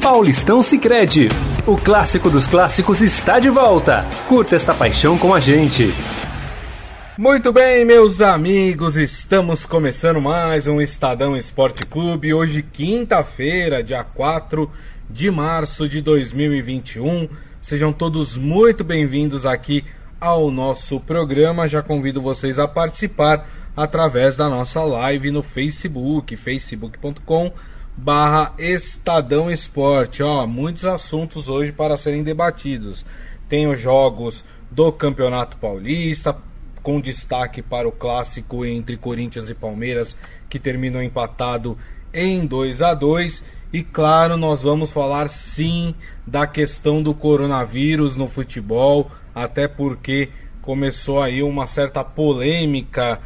Paulistão Sicredi. O clássico dos clássicos está de volta. Curta esta paixão com a gente. Muito bem, meus amigos, estamos começando mais um Estadão Esporte Clube. Hoje, quinta-feira, dia 4 de março de 2021. Sejam todos muito bem-vindos aqui ao nosso programa. Já convido vocês a participar através da nossa live no Facebook, facebook.com barra Estadão Esporte. Ó, muitos assuntos hoje para serem debatidos. Tem os jogos do Campeonato Paulista, com destaque para o clássico entre Corinthians e Palmeiras, que terminou empatado em 2 a 2 e claro, nós vamos falar sim da questão do coronavírus no futebol, até porque começou aí uma certa polêmica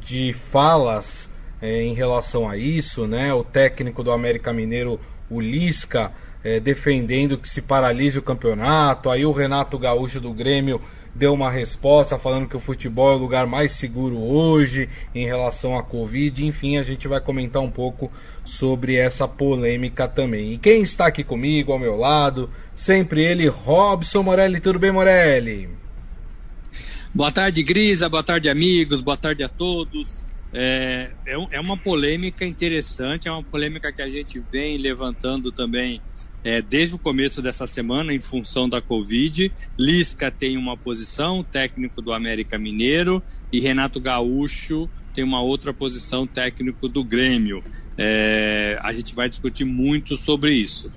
de falas é, em relação a isso, né? O técnico do América Mineiro, o Lisca, é, defendendo que se paralise o campeonato. Aí o Renato Gaúcho do Grêmio deu uma resposta falando que o futebol é o lugar mais seguro hoje em relação à Covid. Enfim, a gente vai comentar um pouco sobre essa polêmica também. E quem está aqui comigo, ao meu lado, sempre ele, Robson Morelli. Tudo bem, Morelli? Boa tarde, Grisa. Boa tarde, amigos. Boa tarde a todos. É, é, é uma polêmica interessante, é uma polêmica que a gente vem levantando também é, desde o começo dessa semana em função da Covid. Lisca tem uma posição, técnico do América Mineiro, e Renato Gaúcho tem uma outra posição, técnico do Grêmio. É, a gente vai discutir muito sobre isso.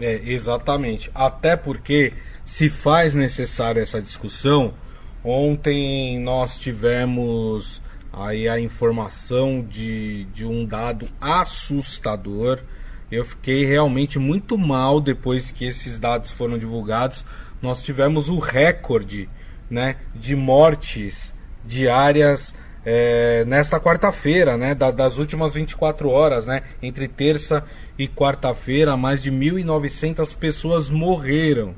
É, exatamente. Até porque se faz necessário essa discussão. Ontem nós tivemos aí a informação de, de um dado assustador eu fiquei realmente muito mal depois que esses dados foram divulgados. Nós tivemos o recorde né, de mortes diárias é, nesta quarta-feira, né, da, das últimas 24 horas, né, entre terça e quarta-feira, mais de 1.900 pessoas morreram.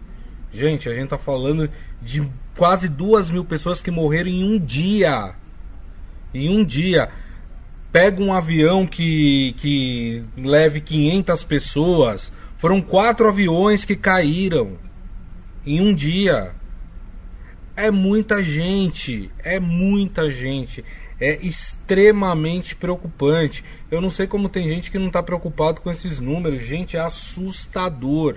Gente, a gente está falando de quase duas mil pessoas que morreram em um dia. Em um dia pega um avião que, que leve 500 pessoas. Foram quatro aviões que caíram em um dia. É muita gente, é muita gente. É extremamente preocupante. Eu não sei como tem gente que não está preocupado com esses números. Gente, é assustador.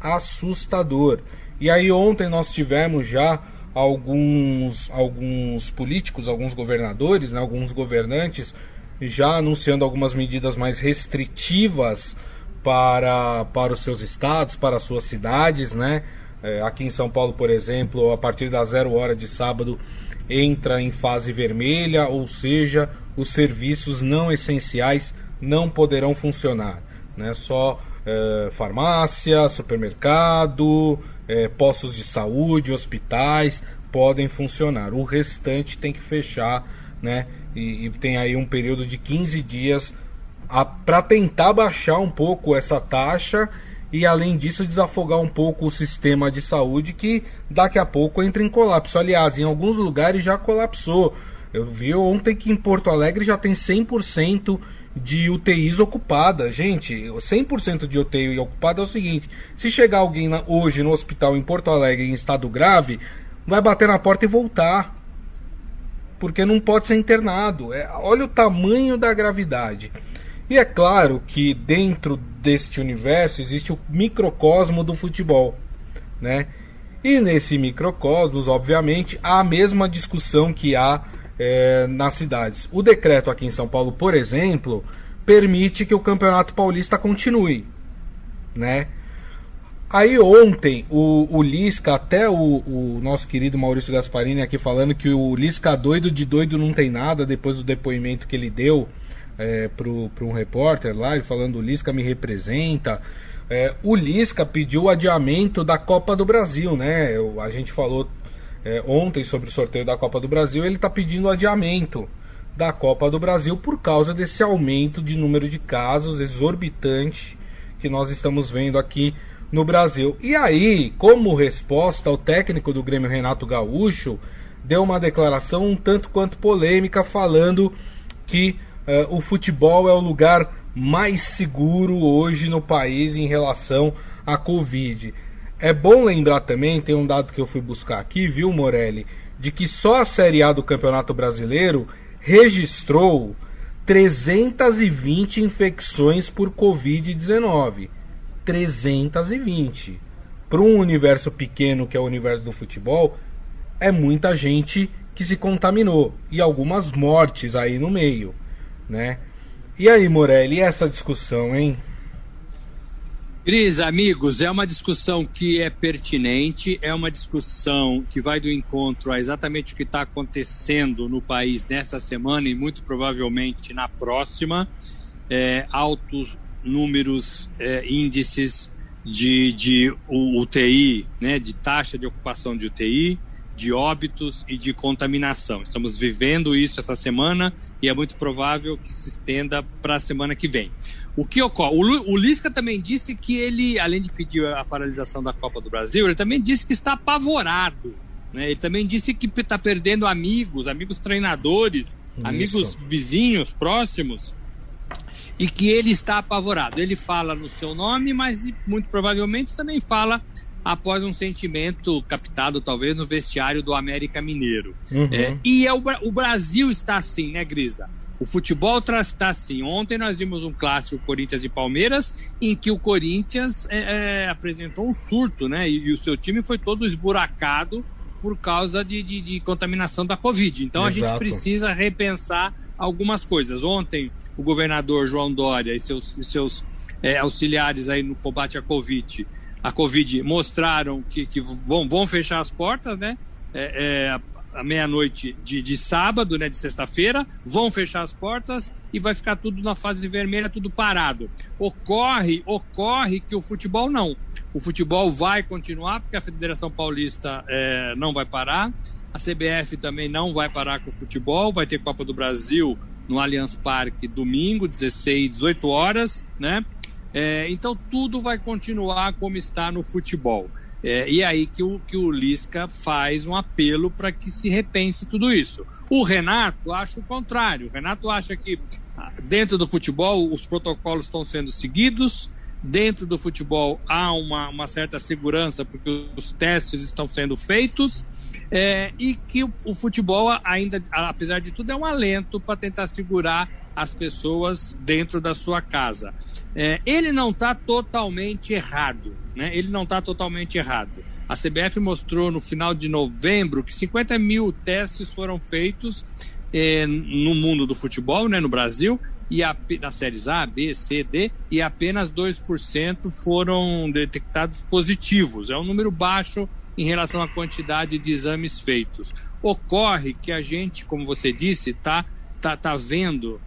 Assustador. E aí ontem nós tivemos já alguns, alguns políticos, alguns governadores, né, alguns governantes já anunciando algumas medidas mais restritivas para, para os seus estados, para as suas cidades, né? É, aqui em São Paulo, por exemplo, a partir da zero hora de sábado entra em fase vermelha, ou seja, os serviços não essenciais não poderão funcionar, né? Só é, farmácia, supermercado, é, postos de saúde, hospitais podem funcionar. O restante tem que fechar, né? e, e tem aí um período de 15 dias para tentar baixar um pouco essa taxa e além disso desafogar um pouco o sistema de saúde que daqui a pouco entra em colapso. Aliás, em alguns lugares já colapsou. Eu vi ontem que em Porto Alegre já tem 100% de UTIs ocupadas. Gente, 100% de UTI ocupada é o seguinte: se chegar alguém hoje no hospital em Porto Alegre em estado grave, vai bater na porta e voltar porque não pode ser internado. É, olha o tamanho da gravidade. E é claro que dentro deste universo existe o microcosmo do futebol, né? E nesse microcosmos, obviamente, há a mesma discussão que há é, nas cidades. O decreto aqui em São Paulo, por exemplo, permite que o Campeonato Paulista continue, né? Aí ontem o, o Lisca, até o, o, nosso querido Maurício Gasparini aqui falando que o Lisca doido de doido não tem nada depois do depoimento que ele deu é, para um repórter lá, ele falando o Lisca me representa. É, o Lisca pediu o adiamento da Copa do Brasil, né? A gente falou é, ontem sobre o sorteio da Copa do Brasil, ele está pedindo adiamento da Copa do Brasil por causa desse aumento de número de casos exorbitante que nós estamos vendo aqui no Brasil. E aí, como resposta, o técnico do Grêmio Renato Gaúcho deu uma declaração um tanto quanto polêmica, falando que uh, o futebol é o lugar mais seguro hoje no país em relação à Covid. É bom lembrar também, tem um dado que eu fui buscar aqui, viu, Morelli, de que só a Série A do Campeonato Brasileiro registrou 320 infecções por Covid-19. 320. Para um universo pequeno que é o universo do futebol, é muita gente que se contaminou e algumas mortes aí no meio, né? E aí, Morelli, essa discussão, hein? Cris, amigos, é uma discussão que é pertinente, é uma discussão que vai do encontro a exatamente o que está acontecendo no país nessa semana e muito provavelmente na próxima. É, altos números, é, índices de, de UTI, né, de taxa de ocupação de UTI, de óbitos e de contaminação. Estamos vivendo isso essa semana e é muito provável que se estenda para a semana que vem. O que ocorre? O, o Lisca também disse que ele, além de pedir a paralisação da Copa do Brasil, ele também disse que está apavorado. Né? Ele também disse que está perdendo amigos, amigos treinadores, Isso. amigos vizinhos próximos, e que ele está apavorado. Ele fala no seu nome, mas muito provavelmente também fala após um sentimento captado talvez no vestiário do América Mineiro. Uhum. É, e é o, o Brasil está assim, né, Grisa? O futebol está assim. Ontem nós vimos um clássico Corinthians e Palmeiras, em que o Corinthians é, é, apresentou um surto, né? E, e, o seu time foi todo esburacado por causa de, de, de contaminação da Covid. Então Exato. a gente precisa repensar algumas coisas. Ontem o governador João Dória e seus, e seus é, auxiliares aí no combate à Covid, a Covid mostraram que, que vão, vão fechar as portas, né? É, é, à meia-noite de, de sábado, né, de sexta-feira, vão fechar as portas e vai ficar tudo na fase vermelha, tudo parado. Ocorre, ocorre que o futebol não. O futebol vai continuar, porque a Federação Paulista é, não vai parar, a CBF também não vai parar com o futebol, vai ter Copa do Brasil no Allianz Parque domingo, 16, 18 horas, né? É, então tudo vai continuar como está no futebol. É, e aí que o, que o Lisca faz um apelo para que se repense tudo isso. O Renato acha o contrário. O Renato acha que ah, dentro do futebol os protocolos estão sendo seguidos, dentro do futebol há uma, uma certa segurança porque os testes estão sendo feitos. É, e que o, o futebol ainda, apesar de tudo, é um alento para tentar segurar as pessoas dentro da sua casa. É, ele não está totalmente errado, né? Ele não está totalmente errado. A CBF mostrou no final de novembro que 50 mil testes foram feitos é, no mundo do futebol, né, no Brasil, e a, nas séries A, B, C, D, e apenas 2% foram detectados positivos. É um número baixo em relação à quantidade de exames feitos. Ocorre que a gente, como você disse, está tá, tá vendo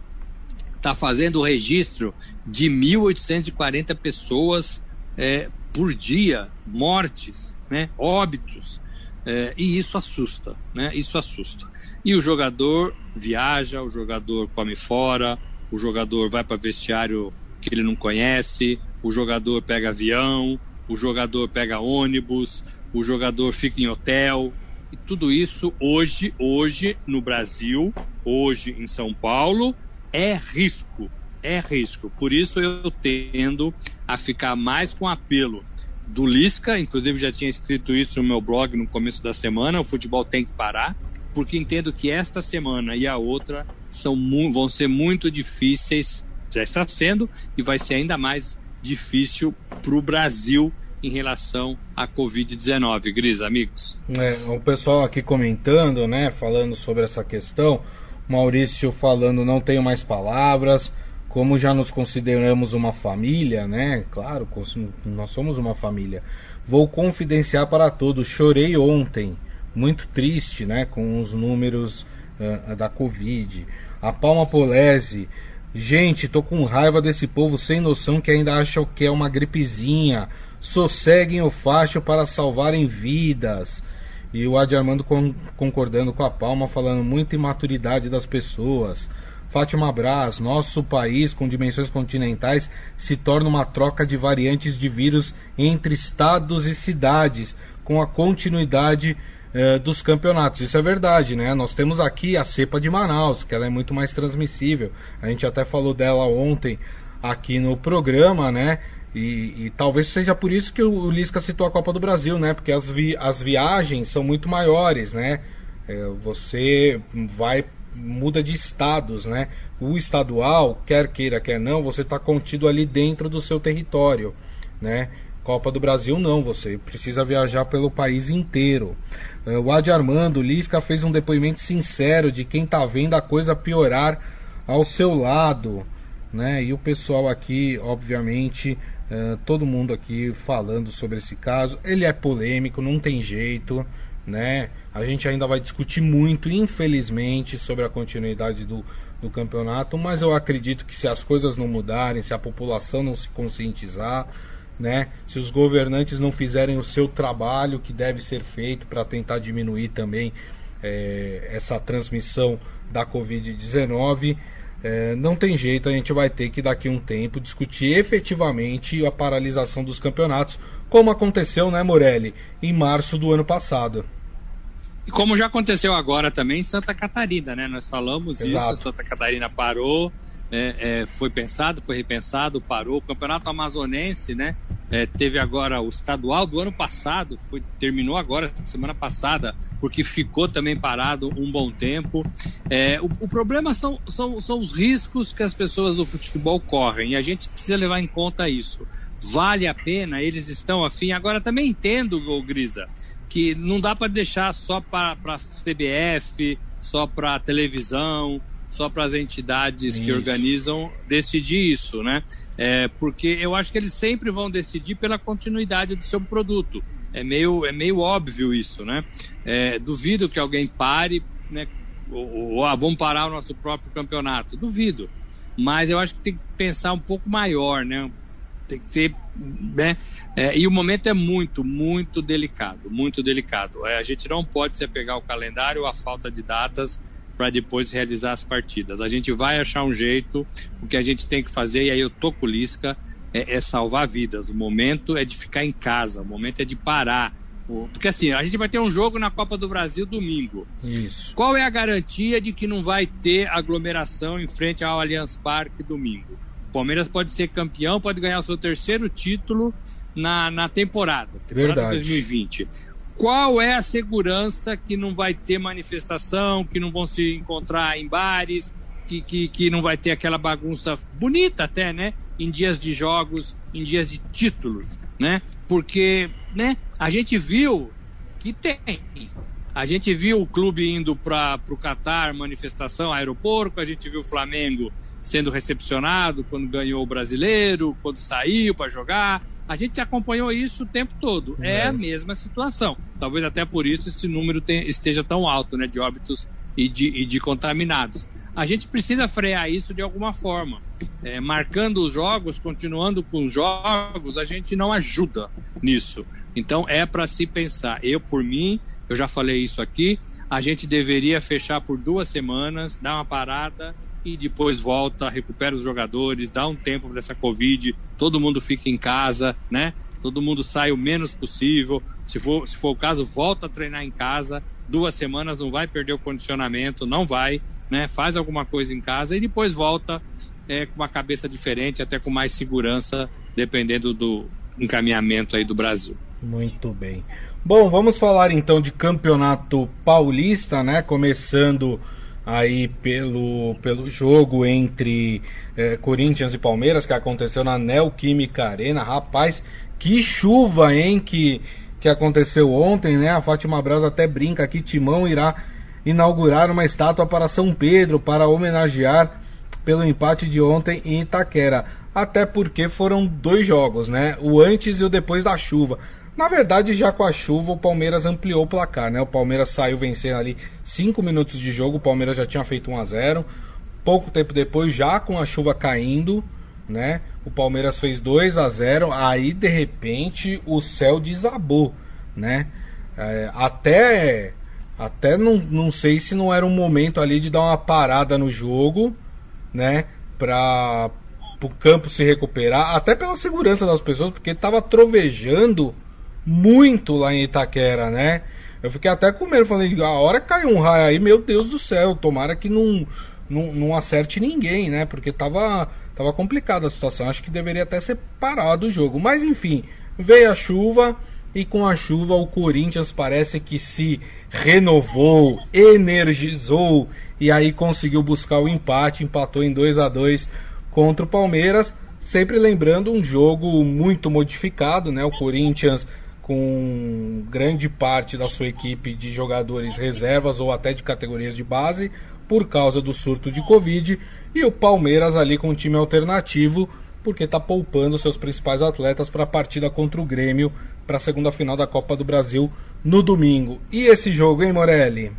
está fazendo o registro de 1.840 pessoas é, por dia, mortes, né, óbitos. É, e isso assusta, né? Isso assusta. E o jogador viaja, o jogador come fora, o jogador vai para vestiário que ele não conhece, o jogador pega avião, o jogador pega ônibus, o jogador fica em hotel. E tudo isso hoje, hoje no Brasil, hoje em São Paulo, é risco, é risco. Por isso eu tendo a ficar mais com apelo do Lisca, inclusive já tinha escrito isso no meu blog no começo da semana, o futebol tem que parar, porque entendo que esta semana e a outra são vão ser muito difíceis, já está sendo, e vai ser ainda mais difícil para o Brasil em relação à Covid-19. Gris, amigos. É, o pessoal aqui comentando, né, falando sobre essa questão. Maurício falando não tenho mais palavras, como já nos consideramos uma família, né? Claro, nós somos uma família. Vou confidenciar para todos, chorei ontem, muito triste, né, com os números uh, da Covid. A Palma Polese, gente, tô com raiva desse povo sem noção que ainda acham que é uma gripezinha. Sosseguem o facho para salvarem vidas. E o Adi Armando con concordando com a Palma, falando muita imaturidade das pessoas. Fátima Braz, nosso país com dimensões continentais se torna uma troca de variantes de vírus entre estados e cidades, com a continuidade eh, dos campeonatos. Isso é verdade, né? Nós temos aqui a cepa de Manaus, que ela é muito mais transmissível. A gente até falou dela ontem aqui no programa, né? E, e, talvez seja por isso que o Lisca citou a Copa do Brasil, né? Porque as, vi as viagens são muito maiores, né? É, você vai muda de estados, né? O estadual, quer queira, quer não, você está contido ali dentro do seu território, né? Copa do Brasil não, você precisa viajar pelo país inteiro. É, o Adi Armando Lisca fez um depoimento sincero de quem está vendo a coisa piorar ao seu lado, né? E o pessoal aqui, obviamente, Uh, todo mundo aqui falando sobre esse caso. Ele é polêmico, não tem jeito, né? A gente ainda vai discutir muito, infelizmente, sobre a continuidade do, do campeonato, mas eu acredito que se as coisas não mudarem, se a população não se conscientizar, né? Se os governantes não fizerem o seu trabalho que deve ser feito para tentar diminuir também é, essa transmissão da Covid-19, é, não tem jeito, a gente vai ter que daqui a um tempo discutir efetivamente a paralisação dos campeonatos, como aconteceu, né, Morelli, em março do ano passado. E como já aconteceu agora também em Santa Catarina, né? Nós falamos Exato. isso, Santa Catarina parou, é, é, foi pensado, foi repensado, parou. O Campeonato Amazonense, né? É, teve agora o estadual do ano passado, foi, terminou agora, semana passada, porque ficou também parado um bom tempo. É, o, o, problema são, são, são os riscos que as pessoas do futebol correm, e a gente precisa levar em conta isso. Vale a pena, eles estão afim. Agora também entendo, Grisa, que não dá para deixar só para a CBF, só para televisão só para as entidades isso. que organizam decidir isso, né? É, porque eu acho que eles sempre vão decidir pela continuidade do seu produto. É meio, é meio óbvio isso, né? É, duvido que alguém pare, né? Ou, ou ah, vamos parar o nosso próprio campeonato. Duvido. Mas eu acho que tem que pensar um pouco maior, né? Tem que ser, né? É, e o momento é muito, muito delicado, muito delicado. É, a gente não pode se apegar ao calendário, à falta de datas para depois realizar as partidas. A gente vai achar um jeito, o que a gente tem que fazer, e aí eu tô com Lisca, é, é salvar vidas. O momento é de ficar em casa, o momento é de parar. Porque assim, a gente vai ter um jogo na Copa do Brasil domingo. Isso. Qual é a garantia de que não vai ter aglomeração em frente ao Allianz Parque domingo? O Palmeiras pode ser campeão, pode ganhar o seu terceiro título na, na temporada, temporada Verdade. 2020 qual é a segurança que não vai ter manifestação, que não vão se encontrar em bares, que, que, que não vai ter aquela bagunça bonita até, né? Em dias de jogos, em dias de títulos, né? Porque, né? A gente viu que tem. A gente viu o clube indo para o Catar, manifestação, aeroporto, a gente viu o Flamengo sendo recepcionado quando ganhou o brasileiro, quando saiu para jogar. A gente acompanhou isso o tempo todo. É. é a mesma situação. Talvez até por isso esse número tem, esteja tão alto né, de óbitos e de, e de contaminados. A gente precisa frear isso de alguma forma. É, marcando os jogos, continuando com os jogos, a gente não ajuda nisso. Então é para se pensar. Eu, por mim, eu já falei isso aqui, a gente deveria fechar por duas semanas, dar uma parada e depois volta, recupera os jogadores, dá um tempo para essa Covid, todo mundo fica em casa, né? Todo mundo sai o menos possível. Se for, se for o caso, volta a treinar em casa. Duas semanas não vai perder o condicionamento, não vai, né? Faz alguma coisa em casa e depois volta é, com uma cabeça diferente, até com mais segurança, dependendo do encaminhamento aí do Brasil. Muito bem. Bom, vamos falar então de campeonato paulista, né? Começando aí pelo, pelo jogo entre é, Corinthians e Palmeiras que aconteceu na Neoquímica Arena. Rapaz, que chuva, hein, que, que aconteceu ontem, né? A Fátima Braz até brinca que Timão irá inaugurar uma estátua para São Pedro para homenagear pelo empate de ontem em Itaquera. Até porque foram dois jogos, né? O antes e o depois da chuva. Na verdade, já com a chuva, o Palmeiras ampliou o placar, né? O Palmeiras saiu vencendo ali 5 minutos de jogo, o Palmeiras já tinha feito 1 a 0 Pouco tempo depois, já com a chuva caindo, né? O Palmeiras fez 2 a 0 aí de repente o céu desabou, né? É, até até não, não sei se não era um momento ali de dar uma parada no jogo, né? Para o campo se recuperar, até pela segurança das pessoas, porque estava trovejando muito lá em Itaquera, né? Eu fiquei até com medo, falei, a hora que caiu um raio aí, meu Deus do céu, tomara que não, não, não acerte ninguém, né? Porque tava, tava complicada a situação. Acho que deveria até ser parado o jogo. Mas enfim, veio a chuva e com a chuva o Corinthians parece que se renovou, energizou e aí conseguiu buscar o empate, empatou em 2 a 2 contra o Palmeiras, sempre lembrando um jogo muito modificado, né? O Corinthians com grande parte da sua equipe de jogadores reservas ou até de categorias de base por causa do surto de Covid e o Palmeiras ali com um time alternativo porque está poupando seus principais atletas para a partida contra o Grêmio para a segunda final da Copa do Brasil no domingo. E esse jogo, hein, Morelli?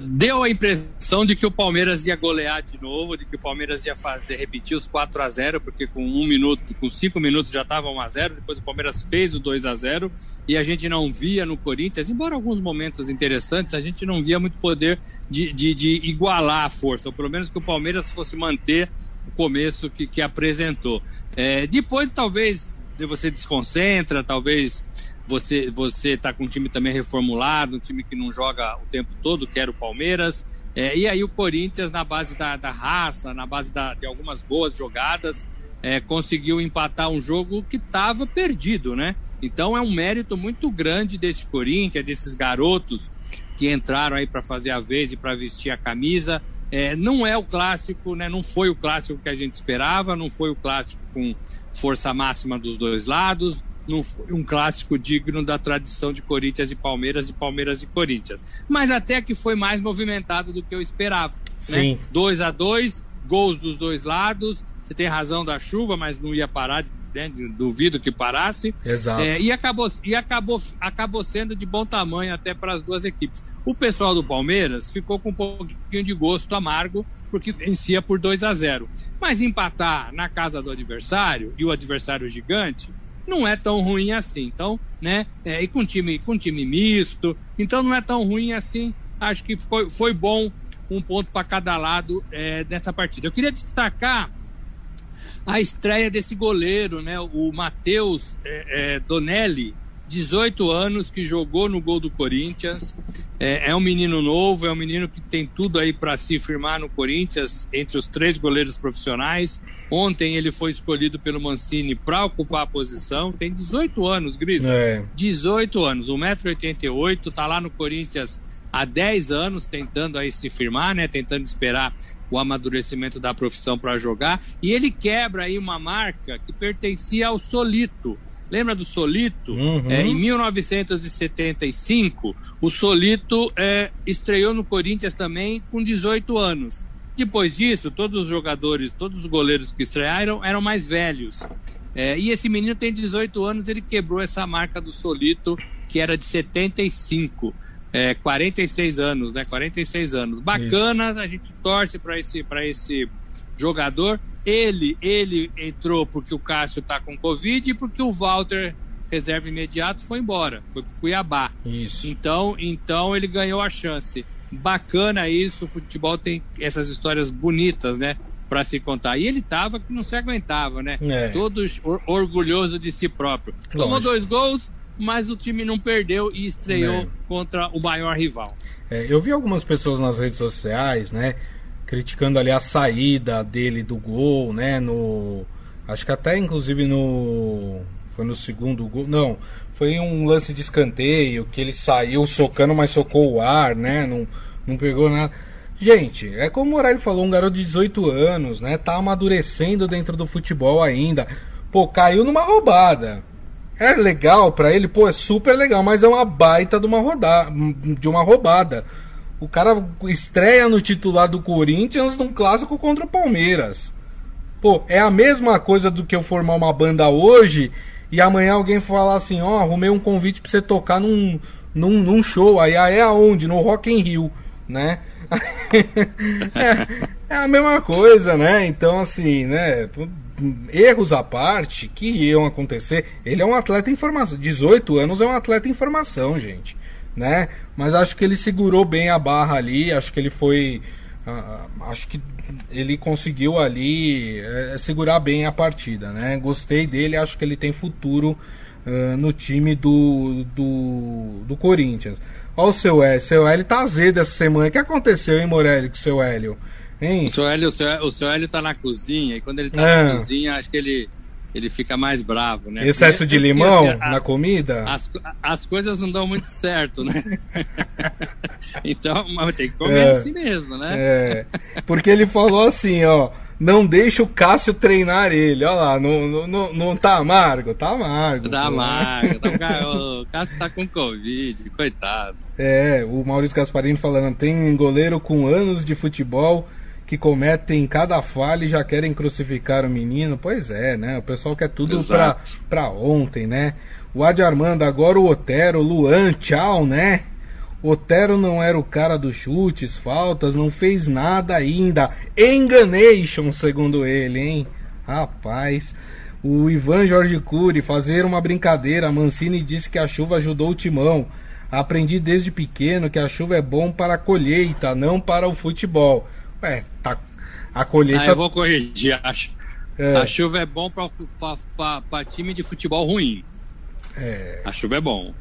Deu a impressão de que o Palmeiras ia golear de novo, de que o Palmeiras ia fazer, repetir os 4 a 0 porque com um minuto, com cinco minutos já estava 1 a 0 depois o Palmeiras fez o 2 a 0 e a gente não via no Corinthians, embora alguns momentos interessantes, a gente não via muito poder de, de, de igualar a força, ou pelo menos que o Palmeiras fosse manter o começo que, que apresentou. É, depois, talvez, você desconcentra, talvez você você está com um time também reformulado, um time que não joga o tempo todo, que era o Palmeiras. É, e aí o Corinthians, na base da, da raça, na base da, de algumas boas jogadas, é, conseguiu empatar um jogo que estava perdido, né? Então é um mérito muito grande desse Corinthians, desses garotos que entraram aí para fazer a vez e para vestir a camisa. É, não é o clássico, né? Não foi o clássico que a gente esperava, não foi o clássico com força máxima dos dois lados, não foi um clássico digno da tradição de Corinthians e Palmeiras e Palmeiras e Corinthians. Mas até que foi mais movimentado do que eu esperava. Né? Sim. Né? 2 a 2 gols dos dois lados. Você tem razão da chuva, mas não ia parar né? duvido que parasse. Exato. É, e acabou, e acabou, acabou sendo de bom tamanho até para as duas equipes. O pessoal do Palmeiras ficou com um pouquinho de gosto amargo, porque vencia por 2 a 0 Mas empatar na casa do adversário, e o adversário gigante, não é tão ruim assim. Então, né? É, e com time, com time misto, então não é tão ruim assim. Acho que foi, foi bom um ponto para cada lado é, nessa partida. Eu queria destacar a estreia desse goleiro, né? O Matheus é, é, Donelli, 18 anos, que jogou no gol do Corinthians. É, é um menino novo, é um menino que tem tudo aí para se firmar no Corinthians entre os três goleiros profissionais. Ontem ele foi escolhido pelo Mancini para ocupar a posição. Tem 18 anos, Gris. É. 18 anos, 1,88m, tá lá no Corinthians há 10 anos tentando aí se firmar, né? Tentando esperar o amadurecimento da profissão para jogar. E ele quebra aí uma marca que pertencia ao Solito. Lembra do Solito? Uhum. É, em 1975, o Solito é, estreou no Corinthians também com 18 anos. Depois disso, todos os jogadores, todos os goleiros que estrearam eram mais velhos. É, e esse menino tem 18 anos, ele quebrou essa marca do Solito, que era de 75. É, 46 anos, né? 46 anos. Bacana, Isso. a gente torce para esse, esse jogador. Ele, ele entrou porque o Cássio está com Covid e porque o Walter, reserva imediato, foi embora. Foi para Cuiabá. Isso. Então, então ele ganhou a chance bacana isso. O futebol tem essas histórias bonitas, né? Para se contar. E ele tava que não se aguentava, né? É. Todos or orgulhoso de si próprio. Lógico. Tomou dois gols, mas o time não perdeu e estreou é. contra o maior rival. É, eu vi algumas pessoas nas redes sociais, né? Criticando ali a saída dele do gol, né? No. Acho que até inclusive no. Foi no segundo gol. Não, foi um lance de escanteio que ele saiu socando, mas socou o ar, né? Não, não pegou nada. Gente, é como o Morelli falou, um garoto de 18 anos, né? Tá amadurecendo dentro do futebol ainda. Pô, caiu numa roubada. É legal para ele, pô, é super legal, mas é uma baita de uma rodada, de uma roubada. O cara estreia no titular do Corinthians num clássico contra o Palmeiras. Pô, é a mesma coisa do que eu formar uma banda hoje e amanhã alguém falar assim, ó, oh, arrumei um convite pra você tocar num, num, num show, aí, é aonde? No Rock in Rio, né? é, é, a mesma coisa, né? Então, assim, né? Erros à parte que iam acontecer. Ele é um atleta em formação. 18 anos é um atleta em formação, gente. Né? Mas acho que ele segurou bem a barra ali. Acho que ele foi. Uh, acho que ele conseguiu ali é, segurar bem a partida, né? Gostei dele, acho que ele tem futuro uh, no time do, do, do Corinthians. Olha o seu Hélio, seu Hélio tá azedo essa semana. O que aconteceu, hein, Morelli, com o seu Hélio? Hein? O seu Hélio, o seu, o seu Hélio tá na cozinha e quando ele tá é. na cozinha, acho que ele, ele fica mais bravo, né? Excesso de limão assim, a, na comida? As, as coisas não dão muito certo, né? então, mas tem que comer é, assim mesmo, né? É. Porque ele falou assim, ó. Não deixa o Cássio treinar ele. Olha lá, não, não, não tá amargo? Tá amargo. Tá amargo. Tá, o Cássio tá com Covid, coitado. É, o Maurício Gasparini falando, tem goleiro com anos de futebol que cometem cada falha e já querem crucificar o menino. Pois é, né? O pessoal quer tudo pra, pra ontem, né? O Adi Armando, agora o Otero, Luan, tchau, né? Otero não era o cara dos chutes, faltas, não fez nada ainda. Enganation, segundo ele, hein? Rapaz. O Ivan Jorge Cury, fazer uma brincadeira. Mancini disse que a chuva ajudou o timão. Aprendi desde pequeno que a chuva é bom para a colheita, não para o futebol. É, tá. A colheita. Ah, eu vou corrigir. A, é. a chuva é bom para time de futebol ruim. É. A chuva é bom.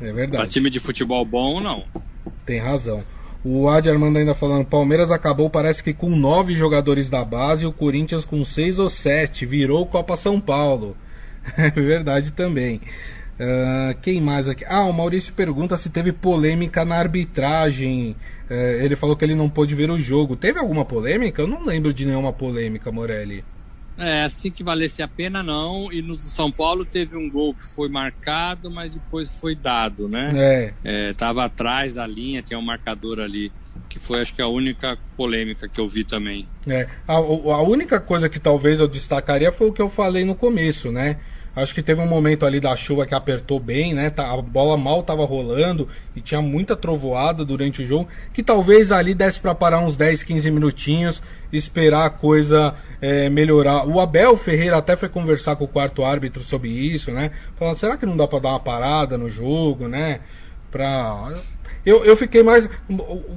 É verdade. Para time de futebol bom, não. Tem razão. O Adi Armando ainda falando: Palmeiras acabou, parece que com nove jogadores da base, e o Corinthians com seis ou sete. Virou Copa São Paulo. É verdade também. Uh, quem mais aqui? Ah, o Maurício pergunta se teve polêmica na arbitragem. Uh, ele falou que ele não pôde ver o jogo. Teve alguma polêmica? Eu não lembro de nenhuma polêmica, Morelli. É, assim que valesse a pena, não. E no São Paulo teve um gol que foi marcado, mas depois foi dado, né? É. é tava atrás da linha, tinha um marcador ali. Que foi, acho que, a única polêmica que eu vi também. É. A, a única coisa que talvez eu destacaria foi o que eu falei no começo, né? Acho que teve um momento ali da chuva que apertou bem, né? Tá, a bola mal estava rolando e tinha muita trovoada durante o jogo, que talvez ali desse para parar uns 10, 15 minutinhos, esperar a coisa é, melhorar. O Abel Ferreira até foi conversar com o quarto árbitro sobre isso, né? Falando, será que não dá para dar uma parada no jogo, né? Pra... Eu, eu fiquei mais.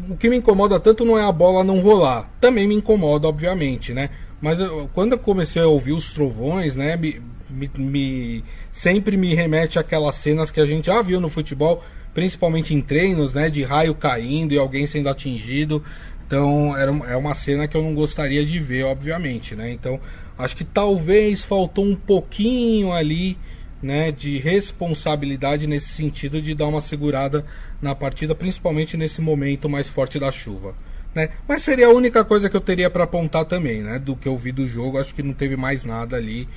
O que me incomoda tanto não é a bola não rolar. Também me incomoda, obviamente, né? Mas eu, quando eu comecei a ouvir os trovões, né? Me, me, me, sempre me remete àquelas cenas que a gente já viu no futebol, principalmente em treinos, né, de raio caindo e alguém sendo atingido. Então era, é uma cena que eu não gostaria de ver, obviamente, né? Então acho que talvez faltou um pouquinho ali, né, de responsabilidade nesse sentido de dar uma segurada na partida, principalmente nesse momento mais forte da chuva. Né? Mas seria a única coisa que eu teria para apontar também, né? Do que eu vi do jogo, acho que não teve mais nada ali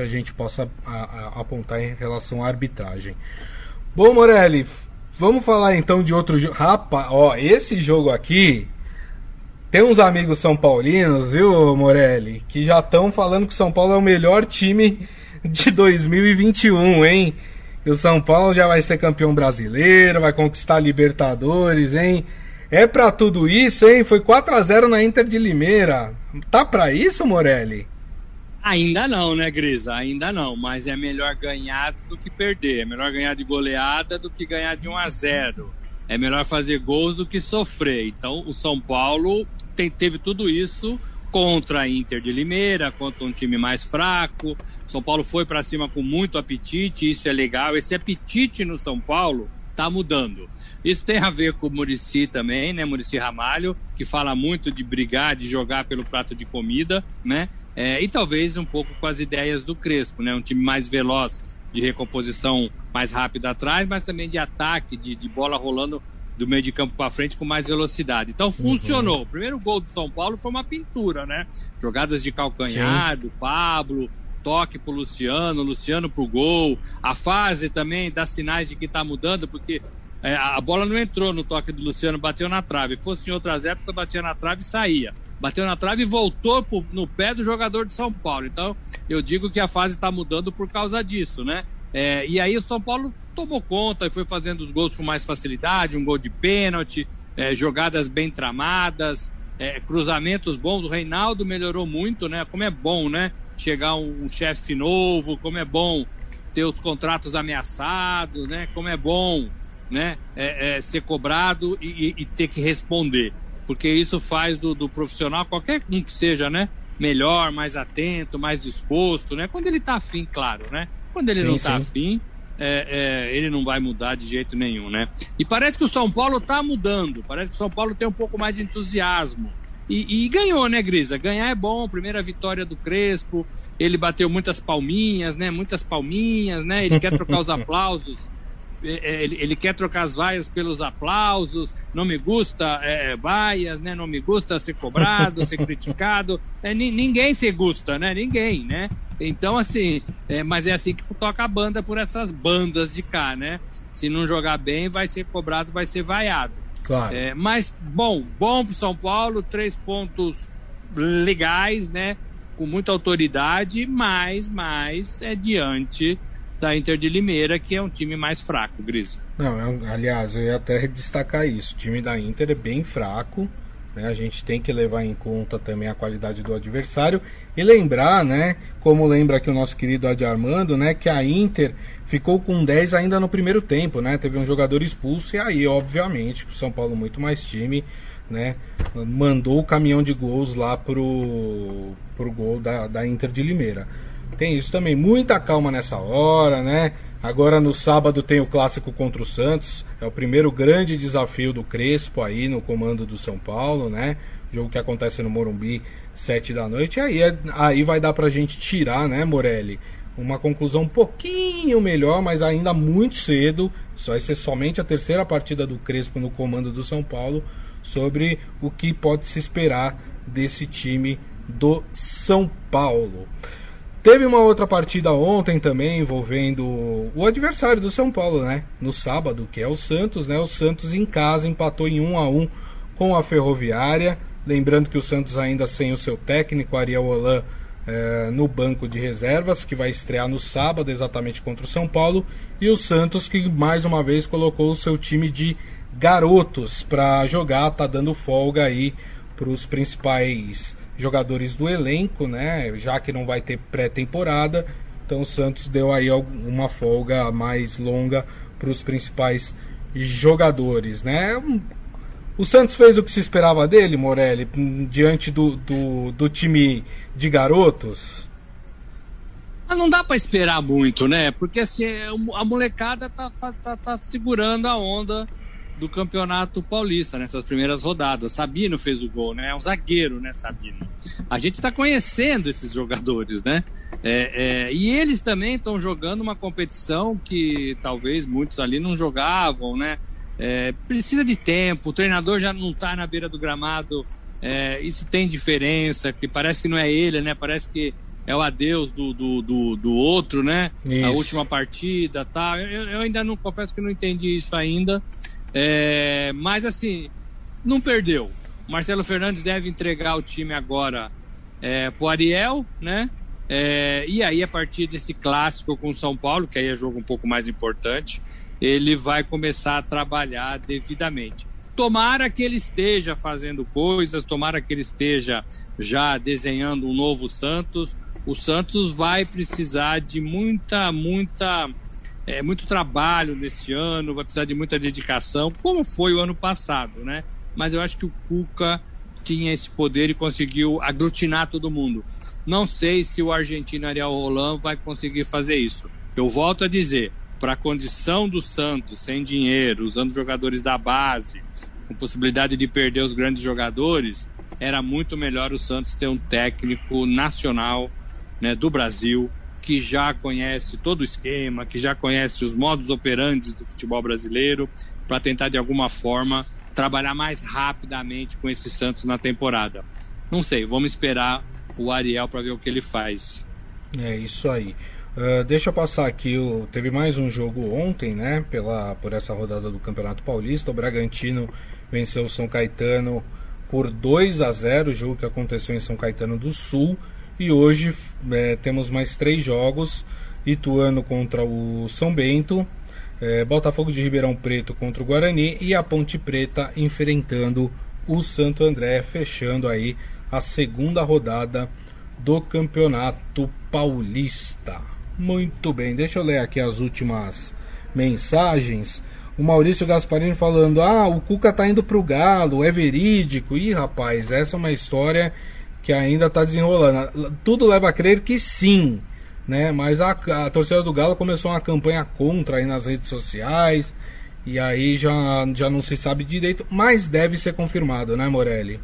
que a gente possa a, a, apontar em relação à arbitragem. Bom, Morelli, vamos falar então de outro jogo. Rapaz, ó, esse jogo aqui tem uns amigos são paulinos, viu, Morelli, que já estão falando que o São Paulo é o melhor time de 2021, hein? E o São Paulo já vai ser campeão brasileiro, vai conquistar Libertadores, hein? É para tudo isso, hein? Foi 4 a 0 na Inter de Limeira. Tá para isso, Morelli? Ainda não, né, Grisa? Ainda não, mas é melhor ganhar do que perder. É melhor ganhar de goleada do que ganhar de 1 a 0. É melhor fazer gols do que sofrer. Então, o São Paulo tem, teve tudo isso contra a Inter de Limeira, contra um time mais fraco. São Paulo foi para cima com muito apetite, isso é legal. Esse apetite no São Paulo está mudando. Isso tem a ver com o Murici também, né? Murici Ramalho, que fala muito de brigar, de jogar pelo prato de comida, né? É, e talvez um pouco com as ideias do Crespo, né? Um time mais veloz, de recomposição mais rápida atrás, mas também de ataque, de, de bola rolando do meio de campo para frente com mais velocidade. Então funcionou. Uhum. O primeiro gol do São Paulo foi uma pintura, né? Jogadas de calcanhar Sim. do Pablo, toque pro Luciano, Luciano pro gol. A fase também dá sinais de que tá mudando, porque é, a bola não entrou no toque do Luciano, bateu na trave. Se fosse em outras épocas, batia na trave e saía. Bateu na trave e voltou pro, no pé do jogador de São Paulo. Então, eu digo que a fase está mudando por causa disso, né? É, e aí o São Paulo tomou conta e foi fazendo os gols com mais facilidade, um gol de pênalti, é, jogadas bem tramadas, é, cruzamentos bons. O Reinaldo melhorou muito, né? Como é bom, né? Chegar um, um chefe novo, como é bom ter os contratos ameaçados, né? Como é bom né, é, é, ser cobrado e, e, ter que responder. Porque isso faz do, do, profissional, qualquer um que seja, né, melhor, mais atento, mais disposto, né? Quando ele está afim, claro, né? Quando ele sim, não está afim, é, é, ele não vai mudar de jeito nenhum, né? E parece que o São Paulo está mudando, parece que o São Paulo tem um pouco mais de entusiasmo. E, e, ganhou, né, Grisa? Ganhar é bom, primeira vitória do Crespo, ele bateu muitas palminhas, né? Muitas palminhas, né? Ele quer trocar os aplausos. É, é, ele, ele, quer trocar as vaias pelos aplausos, não me gusta é, vaias, né? Não me gusta ser cobrado, ser criticado. É, ninguém se gusta, né? Ninguém, né? Então, assim, é, mas é assim que toca a banda por essas bandas de cá, né? Se não jogar bem, vai ser cobrado, vai ser vaiado. Claro. É, mas, bom, bom para São Paulo, três pontos legais, né? Com muita autoridade, mas, mas é diante da Inter de Limeira, que é um time mais fraco, Gris. Não, é aliás, eu ia até destacar isso. O time da Inter é bem fraco. Né? A gente tem que levar em conta também a qualidade do adversário e lembrar, né, como lembra aqui o nosso querido Adi Armando, né, que a Inter ficou com 10 ainda no primeiro tempo, né? Teve um jogador expulso e aí, obviamente, o São Paulo muito mais time, né, mandou o caminhão de gols lá pro pro gol da, da Inter de Limeira. Tem isso também, muita calma nessa hora, né? Agora no sábado tem o clássico contra o Santos. É o primeiro grande desafio do Crespo aí no comando do São Paulo, né? Jogo que acontece no Morumbi, sete da noite. Aí, é, aí vai dar pra gente tirar, né, Morelli? Uma conclusão um pouquinho melhor, mas ainda muito cedo. Só vai ser somente a terceira partida do Crespo no comando do São Paulo sobre o que pode se esperar desse time do São Paulo. Teve uma outra partida ontem também envolvendo o adversário do São Paulo, né? No sábado, que é o Santos, né? O Santos em casa empatou em 1 a 1 com a Ferroviária. Lembrando que o Santos ainda sem o seu técnico, Ariel Holan, eh, no banco de reservas, que vai estrear no sábado exatamente contra o São Paulo. E o Santos que mais uma vez colocou o seu time de garotos para jogar, tá dando folga aí para os principais jogadores do elenco, né? Já que não vai ter pré-temporada, então o Santos deu aí uma folga mais longa para os principais jogadores, né? O Santos fez o que se esperava dele, Morelli, diante do, do, do time de garotos? Ah, não dá para esperar muito, né? Porque assim, a molecada tá, tá, tá segurando a onda do Campeonato Paulista nessas primeiras rodadas. Sabino fez o gol, né? É um zagueiro, né, Sabino? A gente está conhecendo esses jogadores, né? É, é, e eles também estão jogando uma competição que talvez muitos ali não jogavam, né? É, precisa de tempo, o treinador já não está na beira do gramado, é, isso tem diferença, que parece que não é ele, né? Parece que é o adeus do, do, do, do outro, né? Isso. A última partida, tá? Eu, eu ainda não confesso que não entendi isso ainda. É, mas assim, não perdeu. Marcelo Fernandes deve entregar o time agora é, pro Ariel, né? É, e aí, a partir desse clássico com o São Paulo, que aí é jogo um pouco mais importante, ele vai começar a trabalhar devidamente. Tomara que ele esteja fazendo coisas, tomara que ele esteja já desenhando um novo Santos. O Santos vai precisar de muita, muita é, muito trabalho nesse ano, vai precisar de muita dedicação, como foi o ano passado, né? Mas eu acho que o Cuca tinha esse poder e conseguiu aglutinar todo mundo. Não sei se o argentino Ariel Roland vai conseguir fazer isso. Eu volto a dizer, para a condição do Santos, sem dinheiro, usando jogadores da base, com possibilidade de perder os grandes jogadores, era muito melhor o Santos ter um técnico nacional né, do Brasil que já conhece todo o esquema, que já conhece os modos operantes do futebol brasileiro, para tentar de alguma forma trabalhar mais rapidamente com esse Santos na temporada. Não sei, vamos esperar o Ariel para ver o que ele faz. É isso aí. Uh, deixa eu passar aqui, o, teve mais um jogo ontem, né? Pela, por essa rodada do Campeonato Paulista. O Bragantino venceu o São Caetano por 2 a 0, jogo que aconteceu em São Caetano do Sul. E hoje é, temos mais três jogos: Ituano contra o São Bento, é, Botafogo de Ribeirão Preto contra o Guarani e a Ponte Preta enfrentando o Santo André, fechando aí a segunda rodada do Campeonato Paulista. Muito bem, deixa eu ler aqui as últimas mensagens. O Maurício Gasparini falando: Ah, o Cuca tá indo pro Galo, é verídico. Ih, rapaz, essa é uma história que ainda está desenrolando. Tudo leva a crer que sim, né? Mas a, a torcida do Galo começou uma campanha contra aí nas redes sociais e aí já, já não se sabe direito, mas deve ser confirmado, né, Morelli?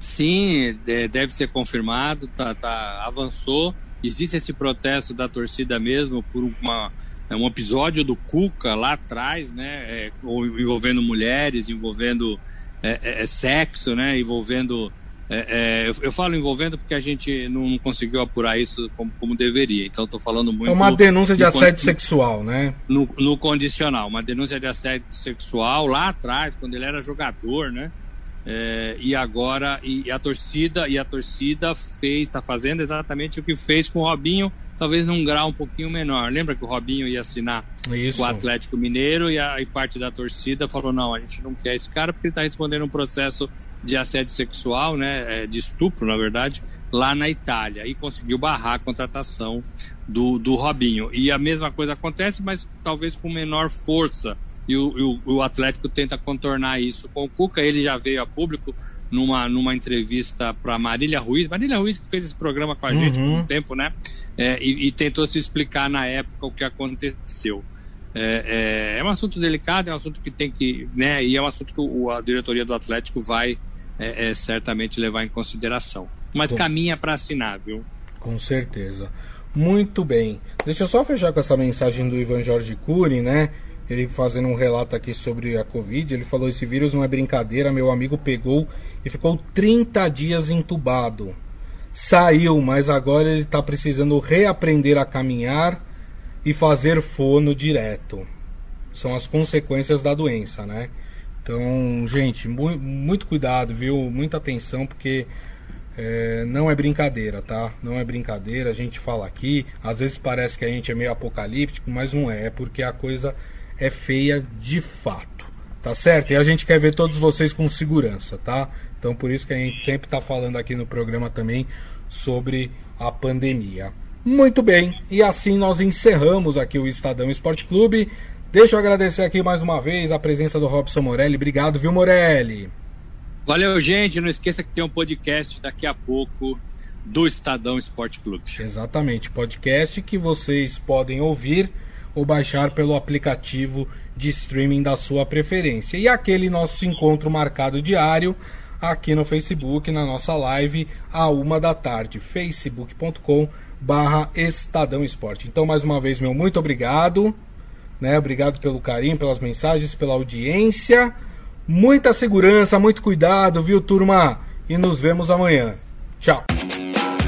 Sim, deve ser confirmado, tá, tá, avançou. Existe esse protesto da torcida mesmo por uma, é um episódio do Cuca lá atrás, né? É, envolvendo mulheres, envolvendo é, é, é, sexo, né? Envolvendo. É, é, eu, eu, falo envolvendo porque a gente não conseguiu apurar isso como, como deveria. Então estou falando muito. É uma denúncia de assédio sexual, né? No, no condicional, uma denúncia de assédio sexual lá atrás, quando ele era jogador, né? É, e agora e, a torcida e a torcida fez está fazendo exatamente o que fez com o Robinho talvez num grau um pouquinho menor. Lembra que o Robinho ia assinar Isso. com o Atlético Mineiro e, a, e parte da torcida falou não a gente não quer esse cara porque ele está respondendo um processo de assédio sexual né é, de estupro na verdade lá na Itália. E conseguiu barrar a contratação do, do Robinho. E a mesma coisa acontece mas talvez com menor força e o, o, o, Atlético tenta contornar isso com o Cuca. Ele já veio a público numa, numa entrevista para Marília Ruiz. Marília Ruiz que fez esse programa com a uhum. gente por um tempo, né? É, e, e, tentou se explicar na época o que aconteceu. É, é, é, um assunto delicado, é um assunto que tem que. Né, e é um assunto que o, a diretoria do Atlético vai é, é certamente levar em consideração. Mas com... caminha para assinar, viu? Com certeza. Muito bem. Deixa eu só fechar com essa mensagem do Ivan Jorge Cury, né? Ele fazendo um relato aqui sobre a Covid, ele falou: esse vírus não é brincadeira, meu amigo pegou e ficou 30 dias entubado. Saiu, mas agora ele está precisando reaprender a caminhar e fazer fono direto. São as consequências da doença, né? Então, gente, mu muito cuidado, viu? Muita atenção, porque é, não é brincadeira, tá? Não é brincadeira. A gente fala aqui, às vezes parece que a gente é meio apocalíptico, mas não é. É porque a coisa é feia de fato, tá certo? E a gente quer ver todos vocês com segurança, tá? Então por isso que a gente sempre está falando aqui no programa também sobre a pandemia. Muito bem, e assim nós encerramos aqui o Estadão Esporte Clube. Deixa eu agradecer aqui mais uma vez a presença do Robson Morelli. Obrigado, viu, Morelli? Valeu, gente. Não esqueça que tem um podcast daqui a pouco do Estadão Esporte Clube. Exatamente, podcast que vocês podem ouvir ou baixar pelo aplicativo de streaming da sua preferência. E aquele nosso encontro marcado diário aqui no Facebook, na nossa live, a uma da tarde, facebook.com barra Estadão Esporte. Então, mais uma vez, meu muito obrigado, né? Obrigado pelo carinho, pelas mensagens, pela audiência. Muita segurança, muito cuidado, viu, turma? E nos vemos amanhã. Tchau.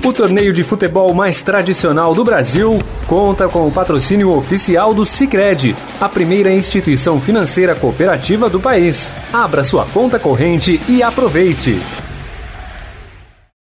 O torneio de futebol mais tradicional do Brasil conta com o patrocínio oficial do Sicredi, a primeira instituição financeira cooperativa do país. Abra sua conta corrente e aproveite.